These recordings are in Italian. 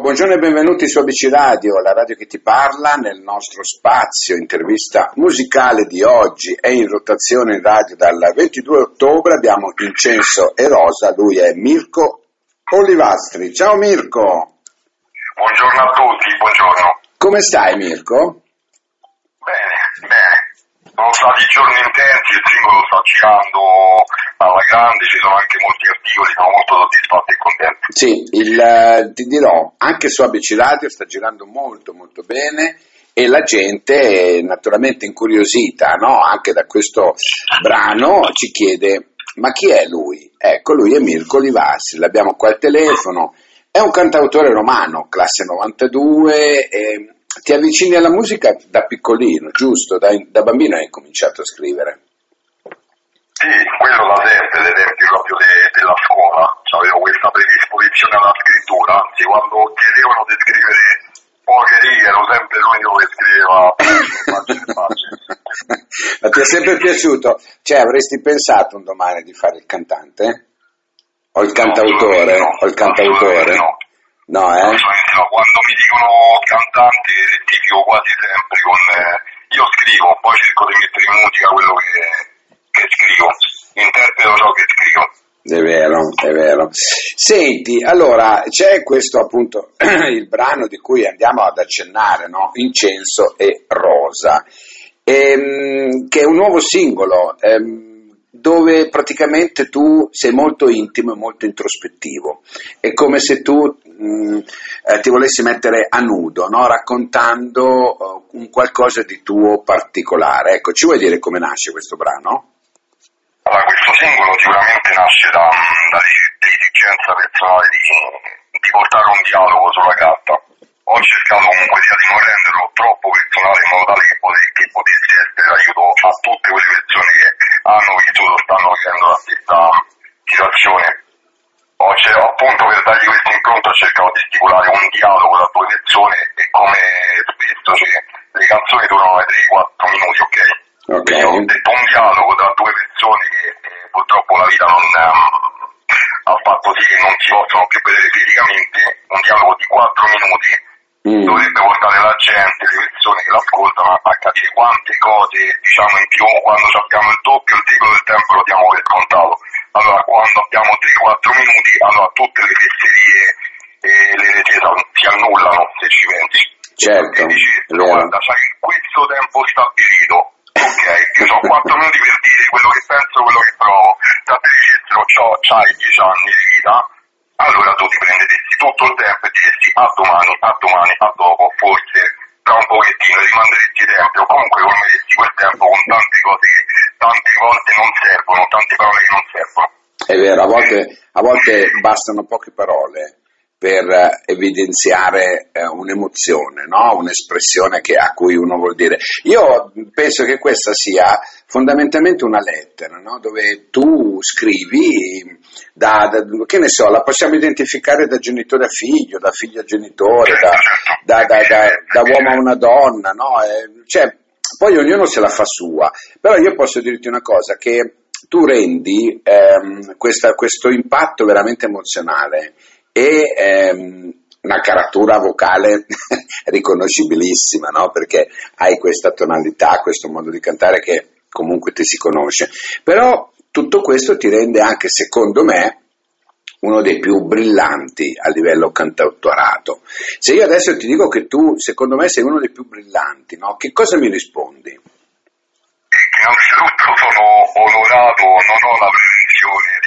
buongiorno e benvenuti su ABC Radio, la radio che ti parla nel nostro spazio intervista musicale di oggi. È in rotazione in radio dal 22 ottobre, abbiamo Vincenzo e Rosa, lui è Mirko Olivastri. Ciao Mirko! Buongiorno a tutti, buongiorno. Come stai Mirko? Bene, bene. Sono stati giorni intensi, il singolo sta girando alla grande, ci sono anche molti articoli, sono molto soddisfatti e contenti. Sì, il, eh, ti dirò, anche su ABC Radio sta girando molto molto bene e la gente naturalmente incuriosita no? anche da questo brano ci chiede ma chi è lui? Ecco, lui è Mirko Livassi, l'abbiamo qua al telefono, è un cantautore romano, classe 92, e ti avvicini alla musica da piccolino, giusto? Da, da bambino hai cominciato a scrivere. Sì, quello da sempre, dai tempi proprio de, della scuola, avevo questa predisposizione alla scrittura, anzi quando chiedevano di scrivere poche righe ero sempre l'unico che scriveva. Ma ti è sempre piaciuto? Cioè avresti pensato un domani di fare il cantante? O il cantautore? No, o il cantautore? No. No, eh? No, quando mi dicono cantante rettifico quasi sempre con eh, io scrivo, poi cerco di mettere in musica quello che, che scrivo, interpreto ciò che scrivo. È vero, è vero. Senti, allora c'è questo appunto il brano di cui andiamo ad accennare, no? Incenso e Rosa, ehm, che è un nuovo singolo. Ehm, dove praticamente tu sei molto intimo e molto introspettivo. È come se tu mh, eh, ti volessi mettere a nudo, no? raccontando uh, un qualcosa di tuo particolare. Ecco, ci vuoi dire come nasce questo brano? Allora, questo singolo sicuramente nasce da, dall'esigenza personale di, di portare un dialogo sulla carta. Ho cercato comunque sia di non renderlo troppo personale in modo tale che, pote- che potesse essere d'aiuto a tutte quelle persone che hanno vissuto, stanno vivendo la stessa situazione. Ho, cer- appunto per dargli questo incontro ho cercato di stipulare un dialogo tra due persone e come spesso cioè, le canzoni durano 3-4 minuti, ok? Ok. Quindi ho detto un dialogo tra due persone che eh, purtroppo la vita non ehm, ha fatto sì che non si possono più vedere fisicamente, un dialogo di 4 minuti Mm. dovrebbe portare la gente, le persone che l'ascoltano a capire quante cose diciamo in più quando abbiamo il doppio, il triplo del tempo lo diamo per scontato. Allora quando abbiamo 3-4 minuti, allora tutte le fesserie e le retese si annullano se ci pensi. Certo, E dici, vero. guarda, sai questo tempo stabilito, ok, io ho 4 minuti per dire quello che penso, quello che provo, da te dicessero c'hai 10 anni di vita, allora tu ti prendessi tutto il tempo e diresti a domani, a domani, a dopo, forse tra un pochettino, rimanderesti tempo, o comunque colmeresti quel tempo con tante cose che tante volte non servono, tante parole che non servono. È vero, a volte, a volte bastano poche parole per eh, evidenziare eh, un'emozione, no? un'espressione che- a cui uno vuol dire. Io penso che questa sia fondamentalmente una lettera, no? dove tu scrivi, da, da- che ne so, la possiamo identificare da genitore a figlio, da figlio a genitore, da, da- uomo a una donna, no? Eh, cioè, poi ognuno se la fa sua, però io posso dirti una cosa, che tu rendi ehm, questa- questo impatto veramente emozionale e ehm, una caratura vocale riconoscibilissima, no? perché hai questa tonalità, questo modo di cantare che comunque ti si conosce. Però tutto questo ti rende anche, secondo me, uno dei più brillanti a livello cantautorato. Se io adesso ti dico che tu, secondo me, sei uno dei più brillanti, no? che cosa mi rispondi? Innanzitutto sono onorato, non ho la di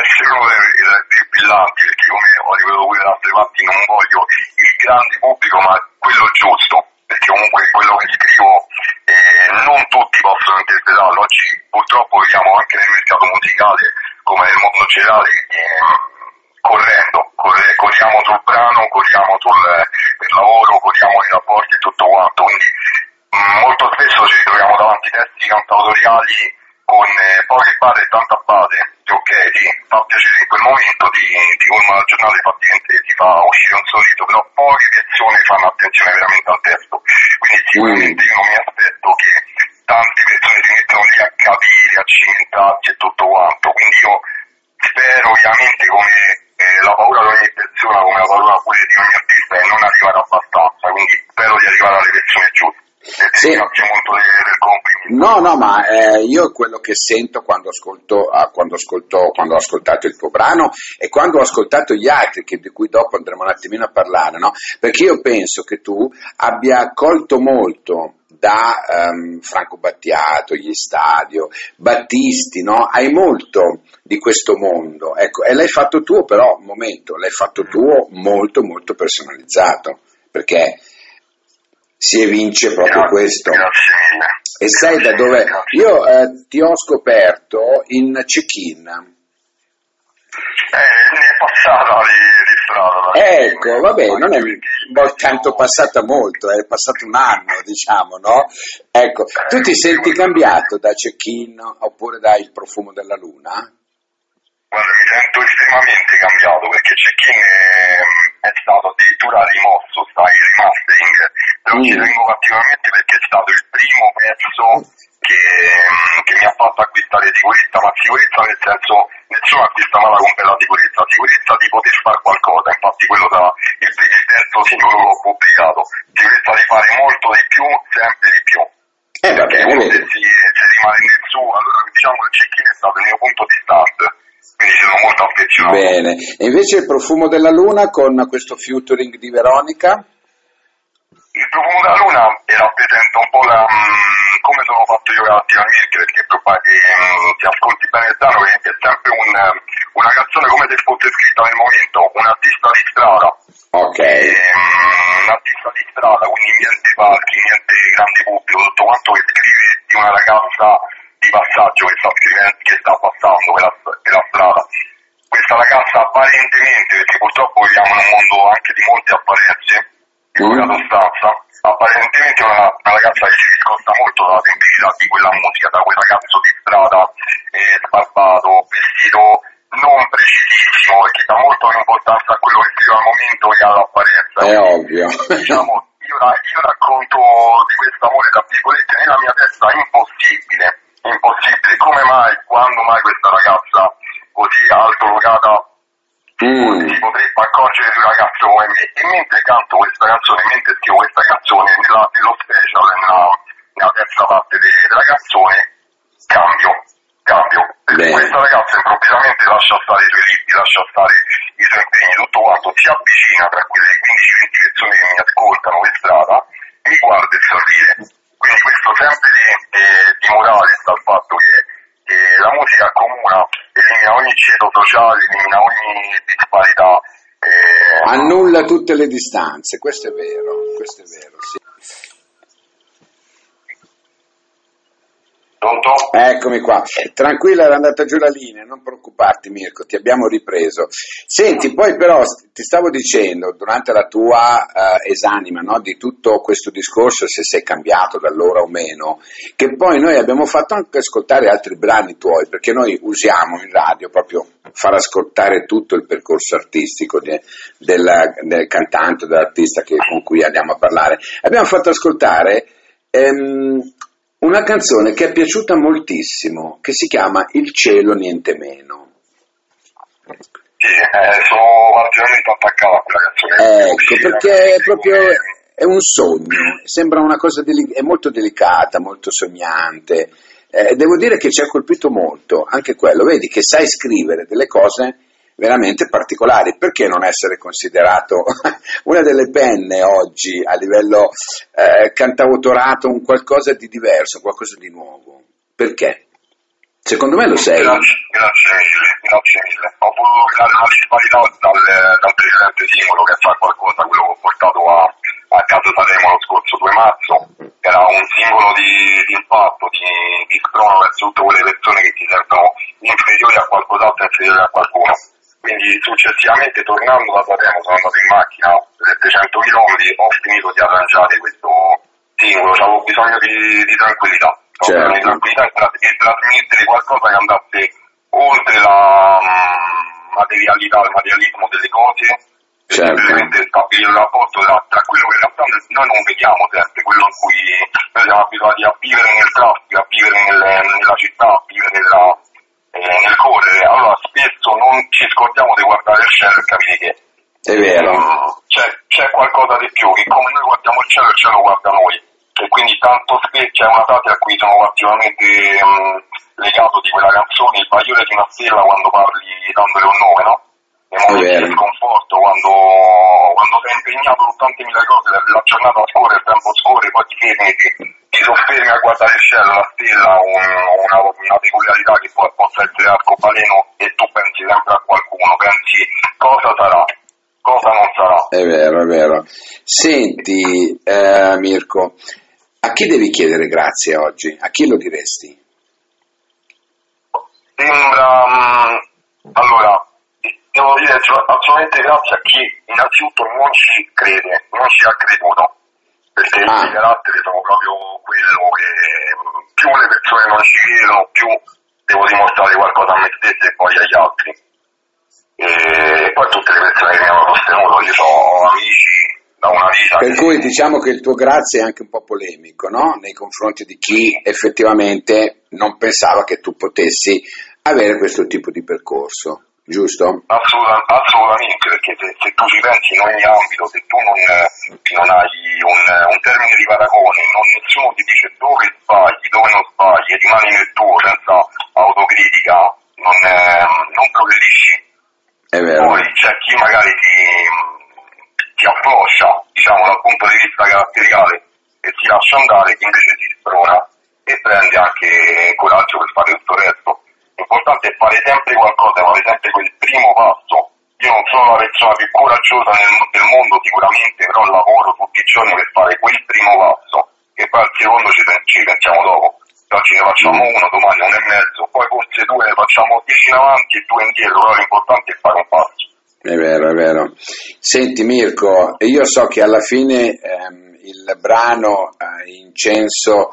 essere brillanti, perché come ho ripetuto pure altre parti non voglio il grande pubblico, ma quello giusto, perché comunque quello che scrivo eh, non tutti possono interpretarlo. Oggi purtroppo viviamo anche nel mercato musicale, come nel mondo generale, eh, correndo, corre- corriamo sul brano, corriamo sul, per lavoro, corriamo nei rapporti e tutto quanto, quindi Mm, molto spesso ci troviamo davanti testi cantautoriali con eh, poche base e tanta base, ok, sì, fa piacere in quel momento, ti, ti colma la giornata, ti fa, diventare- ti fa uscire un sorriso, però poche persone fanno attenzione veramente al testo, quindi sicuramente io non mi aspetto che tante persone si mettano lì a capire, a cimentarsi e tutto quanto, quindi io spero ovviamente come e la paura di ogni persona, come la paura pure di ogni artista, è non arrivare abbastanza, quindi spero di arrivare alle persone giuste. Sì. No, no, ma eh, io quello che sento quando ascolto, ah, quando ascolto, quando ho ascoltato il tuo brano e quando ho ascoltato gli altri, che- di cui dopo andremo un attimino a parlare, no? Perché io penso che tu abbia colto molto da ehm, Franco Battiato, gli Stadio, Battisti, no? Hai molto di questo mondo, ecco, e l'hai fatto tuo però, un momento, l'hai fatto tuo molto, molto personalizzato, perché si evince proprio Grazie, questo. E sai da dove? Io eh, ti ho scoperto in check-in. Eh, ne è passata di, di strada. da Ecco, vabbè, non è tanto passata molto, è passato un anno, diciamo, no? Ecco, tu ti senti cambiato da check-in oppure dai il profumo della luna? Guarda, mi sento estremamente cambiato perché Check-in è, è stato addirittura rimosso, sta in remastering. Però ci Mm. tengo particolarmente perché è stato il primo pezzo che, che mi ha fatto acquistare sicurezza, ma sicurezza nel senso nessuno acquista mai la completa sicurezza, sicurezza di poter fare qualcosa, infatti quello sarà il, il terzo singolo che ho pubblicato, sicurezza di fare molto di più, sempre di più. Eh, va Perché bene, uno vedi. se, si, se rimane nel suo, allora diciamo che il check-in è stato il mio punto di start, quindi sono molto affezionato. Bene. E invece il profumo della luna con questo featuring di Veronica? Il profumo della luna e rappresenta un po' la, mm, come sono fatto io attivamente, perché se ascolti bene il brano è sempre un, una canzone come se fosse scritta nel momento, un artista di strada, Ok. mm, un artista di strada, quindi niente palchi, niente grandi pubblico, tutto quanto che scrive di una ragazza passaggio che sta, che sta passando per la, per la strada. Questa ragazza apparentemente, perché purtroppo viviamo in un mondo anche di molte apparenze, di Mm. quella sostanza, apparentemente è una, una ragazza che si discosta molto dalla semplicità di quella musica, da quel ragazzo di strada eh, sbarbato, vestito non precisissimo, perché dà molto l'importanza a quello che scrive al momento che all'apparenza. È ovvio. Diciamo, io, io racconto di questo amore, tra virgolette, nella mia testa impossibile, impossibile, come mai, quando mai questa ragazza così altolocata Mm. si potrebbe accorgere di un ragazzo come me. E mentre canto questa canzone, mentre scrivo questa canzone, nella- nello special, nella, nella terza parte de- della canzone, cambio, cambio. Perché questa ragazza improvvisamente lascia stare i suoi libri, lascia stare i suoi impegni, tutto quanto, si avvicina tra quelle 15-20 persone che mi ascoltano per strada, mi guarda e sorride. Quindi questo sempre di, di- sta il fatto che, che la musica accomuna, elimina ogni ceto sociale, elimina ogni disparità. eh, Annulla tutte le distanze, questo è vero, questo è vero, sì. Pronto? Eccomi qua. Tranquilla, era andata giù la linea, non preoccuparti Mirko, ti abbiamo ripreso. Senti, poi però ti stavo dicendo, durante la tua eh, esanima no, di tutto questo discorso, se sei cambiato da allora o meno, che poi noi abbiamo fatto anche ascoltare altri brani tuoi, perché noi usiamo in radio proprio far ascoltare tutto il percorso artistico de- del, del cantante, dell'artista che- con cui andiamo a parlare. Abbiamo fatto ascoltare ehm, una canzone che è piaciuta moltissimo, che si chiama Il cielo niente meno. Sì, eh, sono particolarmente attaccato a quella canzone. Ecco, perché è proprio è un sogno, sembra una cosa deli- è molto delicata, molto sognante. Eh, devo dire che ci ha colpito molto anche quello, vedi che sai scrivere delle cose veramente particolari, perché non essere considerato una delle penne oggi a livello eh, cantautorato un qualcosa di diverso, qualcosa di nuovo? Perché? Secondo me lo sei. Grazie, grazie mille, grazie mille. Ho voluto creare una disparità dal, dal precedente singolo che fa qualcosa, quello che ho portato a, a Casa Sanremo lo scorso 2 marzo, era un simbolo di, di impatto, di, di sprono verso tutte quelle persone che si sentono inferiori a qualcos'altro, inferiori a qualcuno. Quindi successivamente tornando da Sanremo sono andato in macchina 700 km, ho finito di arrangiare questo singolo, avevo bisogno di, di tranquillità. Certo. di tranquillità e tra- trasmettere qualcosa che andasse oltre la mm, materialità, il materialismo delle cose, Certo. semplicemente stabilire un rapporto tra, tra quello che in realtà noi non vediamo sempre, quello in cui noi siamo abituati a vivere nel traffico, a vivere nel- nella città, a vivere nella, eh, nel correre, allora spesso non ci scordiamo di guardare il cielo e capire che È vero. mm, c'è, c'è qualcosa di più, che come noi guardiamo il cielo, il cielo guarda noi. E quindi tanto spesso è una frase a cui sono particolarmente mm, legato di quella canzone, il bagliore di una stella quando parli dandole un nome, no? Vero. di sconforto, quando, quando sei impegnato su tante mille cose, la, giornata scorre, il tempo scorre, poi ti fermi, ti, soffermi a guardare il cielo, la stella, un- una, una peculiarità che poi possa essere arcobaleno e tu pensi sempre a qualcuno, pensi cosa sarà, cosa non sarà. È vero, è vero. Senti, eh, Mirko, a chi devi chiedere grazie oggi? A chi lo diresti? Sembra, mm, allora, devo dire ass- assolutamente grazie a chi innanzitutto non ci crede, non ci ha creduto, perché i Ah. miei caratteri sono proprio quello che mm, più le persone non ci credono, più devo dimostrare qualcosa a me stesso e poi agli altri. E poi tutte le persone che mi hanno sostenuto, io ho amici da una vita Per che- cui diciamo che il tuo grazie è anche un po' polemico, no? Nei confronti di chi effettivamente non pensava che tu potessi avere questo tipo di percorso, giusto? Assoluta- assolutamente, perché se, se tu ci pensi in ogni ambito, se tu non, eh, non hai un, un termine di paragone, non nessuno ti dice dove sbagli, dove non sbagli, e rimani nel tuo senza autocritica, non, eh, non progredisci. Poi c'è chi magari ti, ti affloscia, diciamo, dal punto di vista caratteriale e si lascia andare, chi invece si sprona e prende anche coraggio per fare tutto il resto. L'importante è fare sempre qualcosa, fare sempre quel primo passo. Io non sono la persona più coraggiosa nel, del mondo sicuramente, però lavoro tutti i giorni per fare quel primo passo, che poi al secondo ci, ci pensiamo dopo. Oggi ne facciamo uno, domani uno e mezzo, poi forse due ne facciamo dieci in avanti e due indietro, però l'importante è fare un passo. È vero, è vero. Senti Mirko, io so che alla fine ehm, il brano eh, Incenso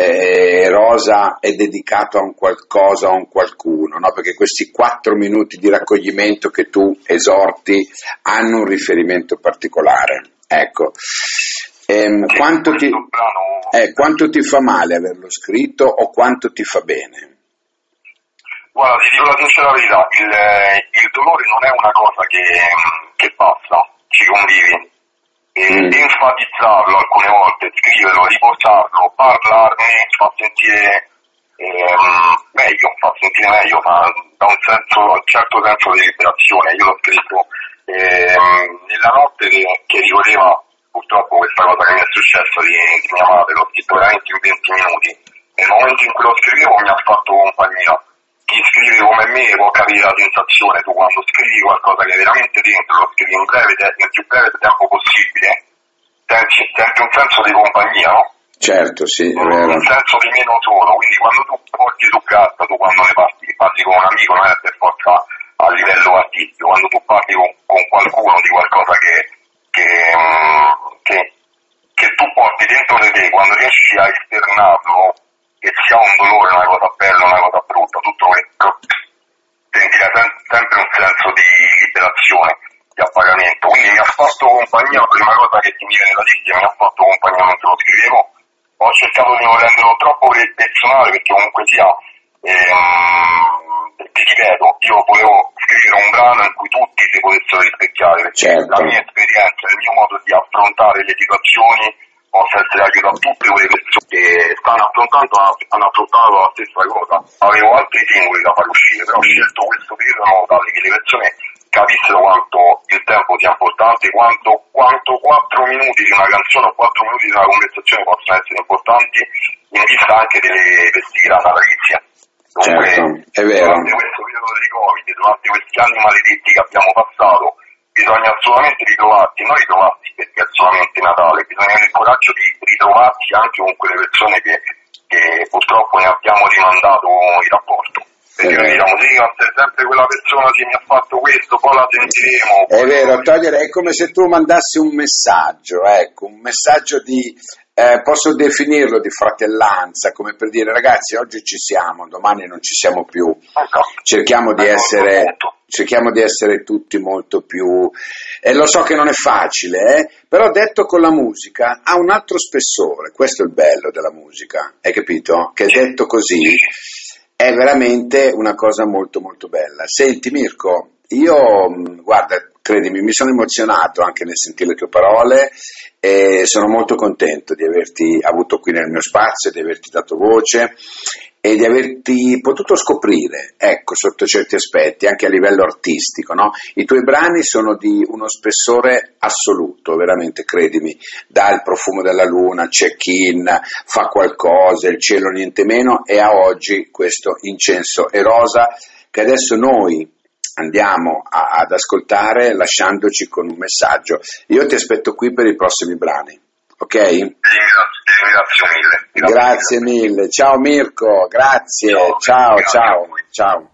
eh, Rosa è dedicato a un qualcosa, a un qualcuno, no? perché questi quattro minuti di raccoglimento che tu esorti hanno un riferimento particolare. Ecco, Ehm, quanto, ti, eh, quanto ti fa male averlo scritto o quanto ti fa bene? Guarda, ti dico la sincera verità, il, il dolore non è una cosa che, che passa, ci convivi. Mm. enfatizzarlo alcune volte, scriverlo, riportarlo, parlarne, fa sentire ehm, meglio, fa sentire meglio, fa, da un senso, un certo senso di liberazione. Io l'ho scritto ehm, nella notte che, che ricorreva purtroppo questa cosa che mi è successa di, di mia madre, l'ho scritto veramente in 20 minuti. Nel momento in cui lo scrivevo mi ha fatto compagnia chi scrive come me può capire la sensazione, tu quando scrivi qualcosa che è veramente dentro, lo scrivi in breve, nel più breve tempo possibile, senti, senti un senso di compagnia, no? Certo, sì, è vero. un senso di meno solo, quindi quando tu porti su carta, tu quando ne parli, parli con un amico, non è per forza a livello artistico, quando tu parli con, con qualcuno di qualcosa che, che, mm, che, che tu porti dentro di te, quando riesci a esternarlo, che sia un dolore, una cosa bella, una cosa brutta, tutto questo, sentirà sem- sempre un senso di liberazione, di appagamento. Quindi mi ha fatto compagnia, la prima cosa che ti mi viene da dire, mi ha fatto compagnia mentre lo scrivevo, ho cercato di non renderlo troppo personale perché comunque sia, ehm, ti ripeto, io volevo scrivere un brano in cui tutti si potessero rispecchiare, perché Certo. la mia esperienza, il mio modo di affrontare le situazioni possa essere aiuto a tutte quelle persone che stanno affrontando, hanno affrontato la stessa cosa. Avevo altri singoli da far uscire, però ho scelto questo periodo in modo tale che le persone capissero quanto il tempo sia importante, quanto, quanto 4 minuti di una canzone o 4 minuti di una conversazione possono essere importanti in vista anche delle festività natalizie. Dunque, Certo, è vero. durante questo periodo di Covid, durante questi anni maledetti che abbiamo passato, bisogna assolutamente ritrovarsi, non ritrovarsi perché è solamente Natale, bisogna avere il coraggio di ritrovarsi anche con quelle persone che, che purtroppo ne abbiamo rimandato il rapporto. Perché noi diciamo sì, ma se sempre quella persona che mi ha fatto questo, poi la sentiremo. È vero, togliere è come se tu mandassi un messaggio, ecco, un messaggio di, eh, posso definirlo di fratellanza, come per dire ragazzi oggi ci siamo, domani non ci siamo più, Ecco. cerchiamo di Ecco, essere, cerchiamo di essere tutti molto più, e lo so che non è facile, eh, però detto con la musica ha un altro spessore, questo è il bello della musica, hai capito? Che detto così è veramente una cosa molto molto bella. Senti Mirko, io guarda, credimi, mi sono emozionato anche nel sentire le tue parole e sono molto contento di averti avuto qui nel mio spazio, di averti dato voce e di averti potuto scoprire, ecco, sotto certi aspetti, anche a livello artistico, no? I tuoi brani sono di uno spessore assoluto, veramente, credimi, dà il profumo della luna, check-in, fa qualcosa, il cielo niente meno, e a oggi questo incenso e rosa che adesso noi andiamo a, ad ascoltare lasciandoci con un messaggio. Io ti aspetto qui per i prossimi brani. Ok? Ringrazio mille. Grazie, grazie mille. Ciao Mirko, grazie. Ciao, ciao, ciao. ciao.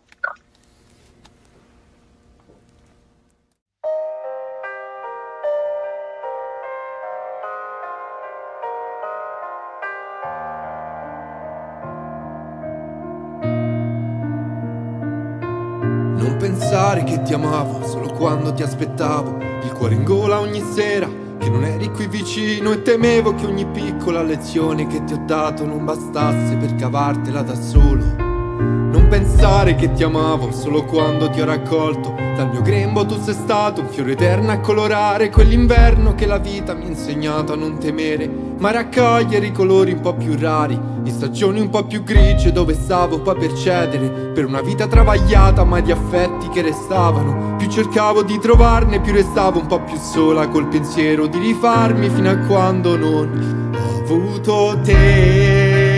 Pensare che ti amavo solo quando ti aspettavo, il cuore in gola ogni sera, che non eri qui vicino e temevo che ogni piccola lezione che ti ho dato non bastasse per cavartela da solo. Non pensare che ti amavo solo quando ti ho raccolto Dal mio grembo tu sei stato un fiore eterno a colorare Quell'inverno che la vita mi ha insegnato a non temere Ma raccogliere i colori un po' più rari In stagioni un po' più grigie dove stavo poi per cedere Per una vita travagliata ma di affetti che restavano Più cercavo di trovarne più restavo un po' più sola Col pensiero di rifarmi fino a quando non ho avuto te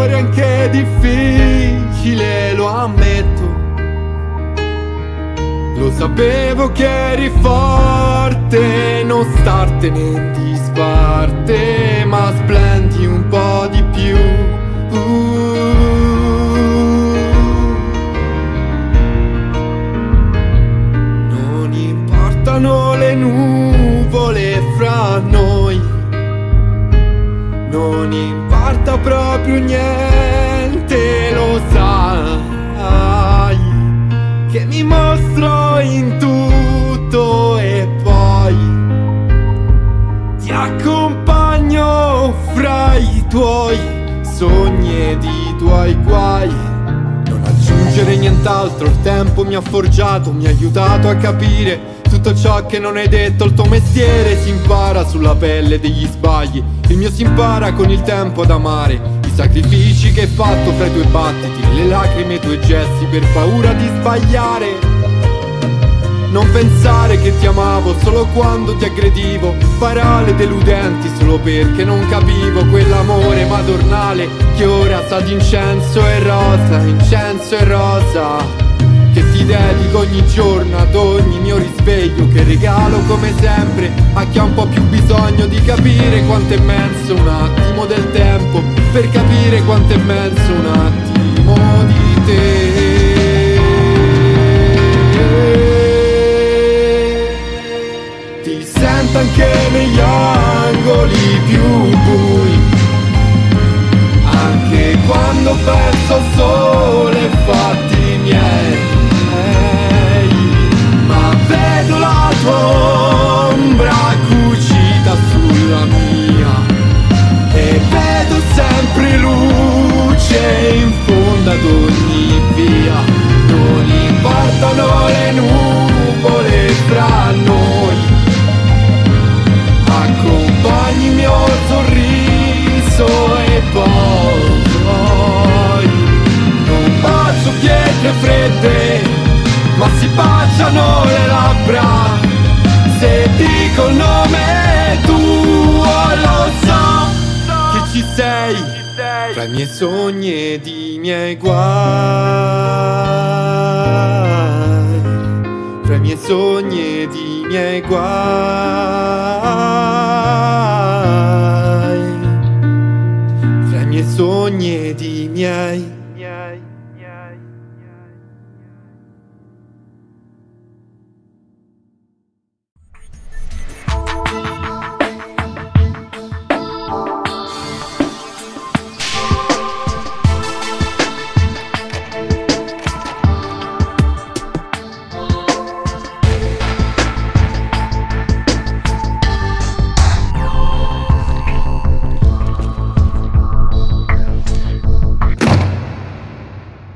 amore anche difficile, lo ammetto. Lo sapevo che eri forte, non startene in nient'altro, il tempo mi ha forgiato, mi ha aiutato a capire tutto ciò che non hai detto, il tuo mestiere si impara sulla pelle degli sbagli Il mio si impara con il tempo ad amare I sacrifici che hai fatto fra i tuoi battiti Le lacrime e i tuoi gesti per paura di sbagliare non pensare che ti amavo solo quando ti aggredivo. Parole deludenti solo perché non capivo Quell'amore madornale che ora sa di incenso e rosa Incenso e rosa che ti dedico ogni giorno ad ogni mio risveglio Che regalo come sempre a chi ha un po' più bisogno di capire quanto è immenso un attimo del tempo Per capire quanto è immenso un attimo di te Sento anche negli angoli più bui. Anche quando penso al sole fatti miei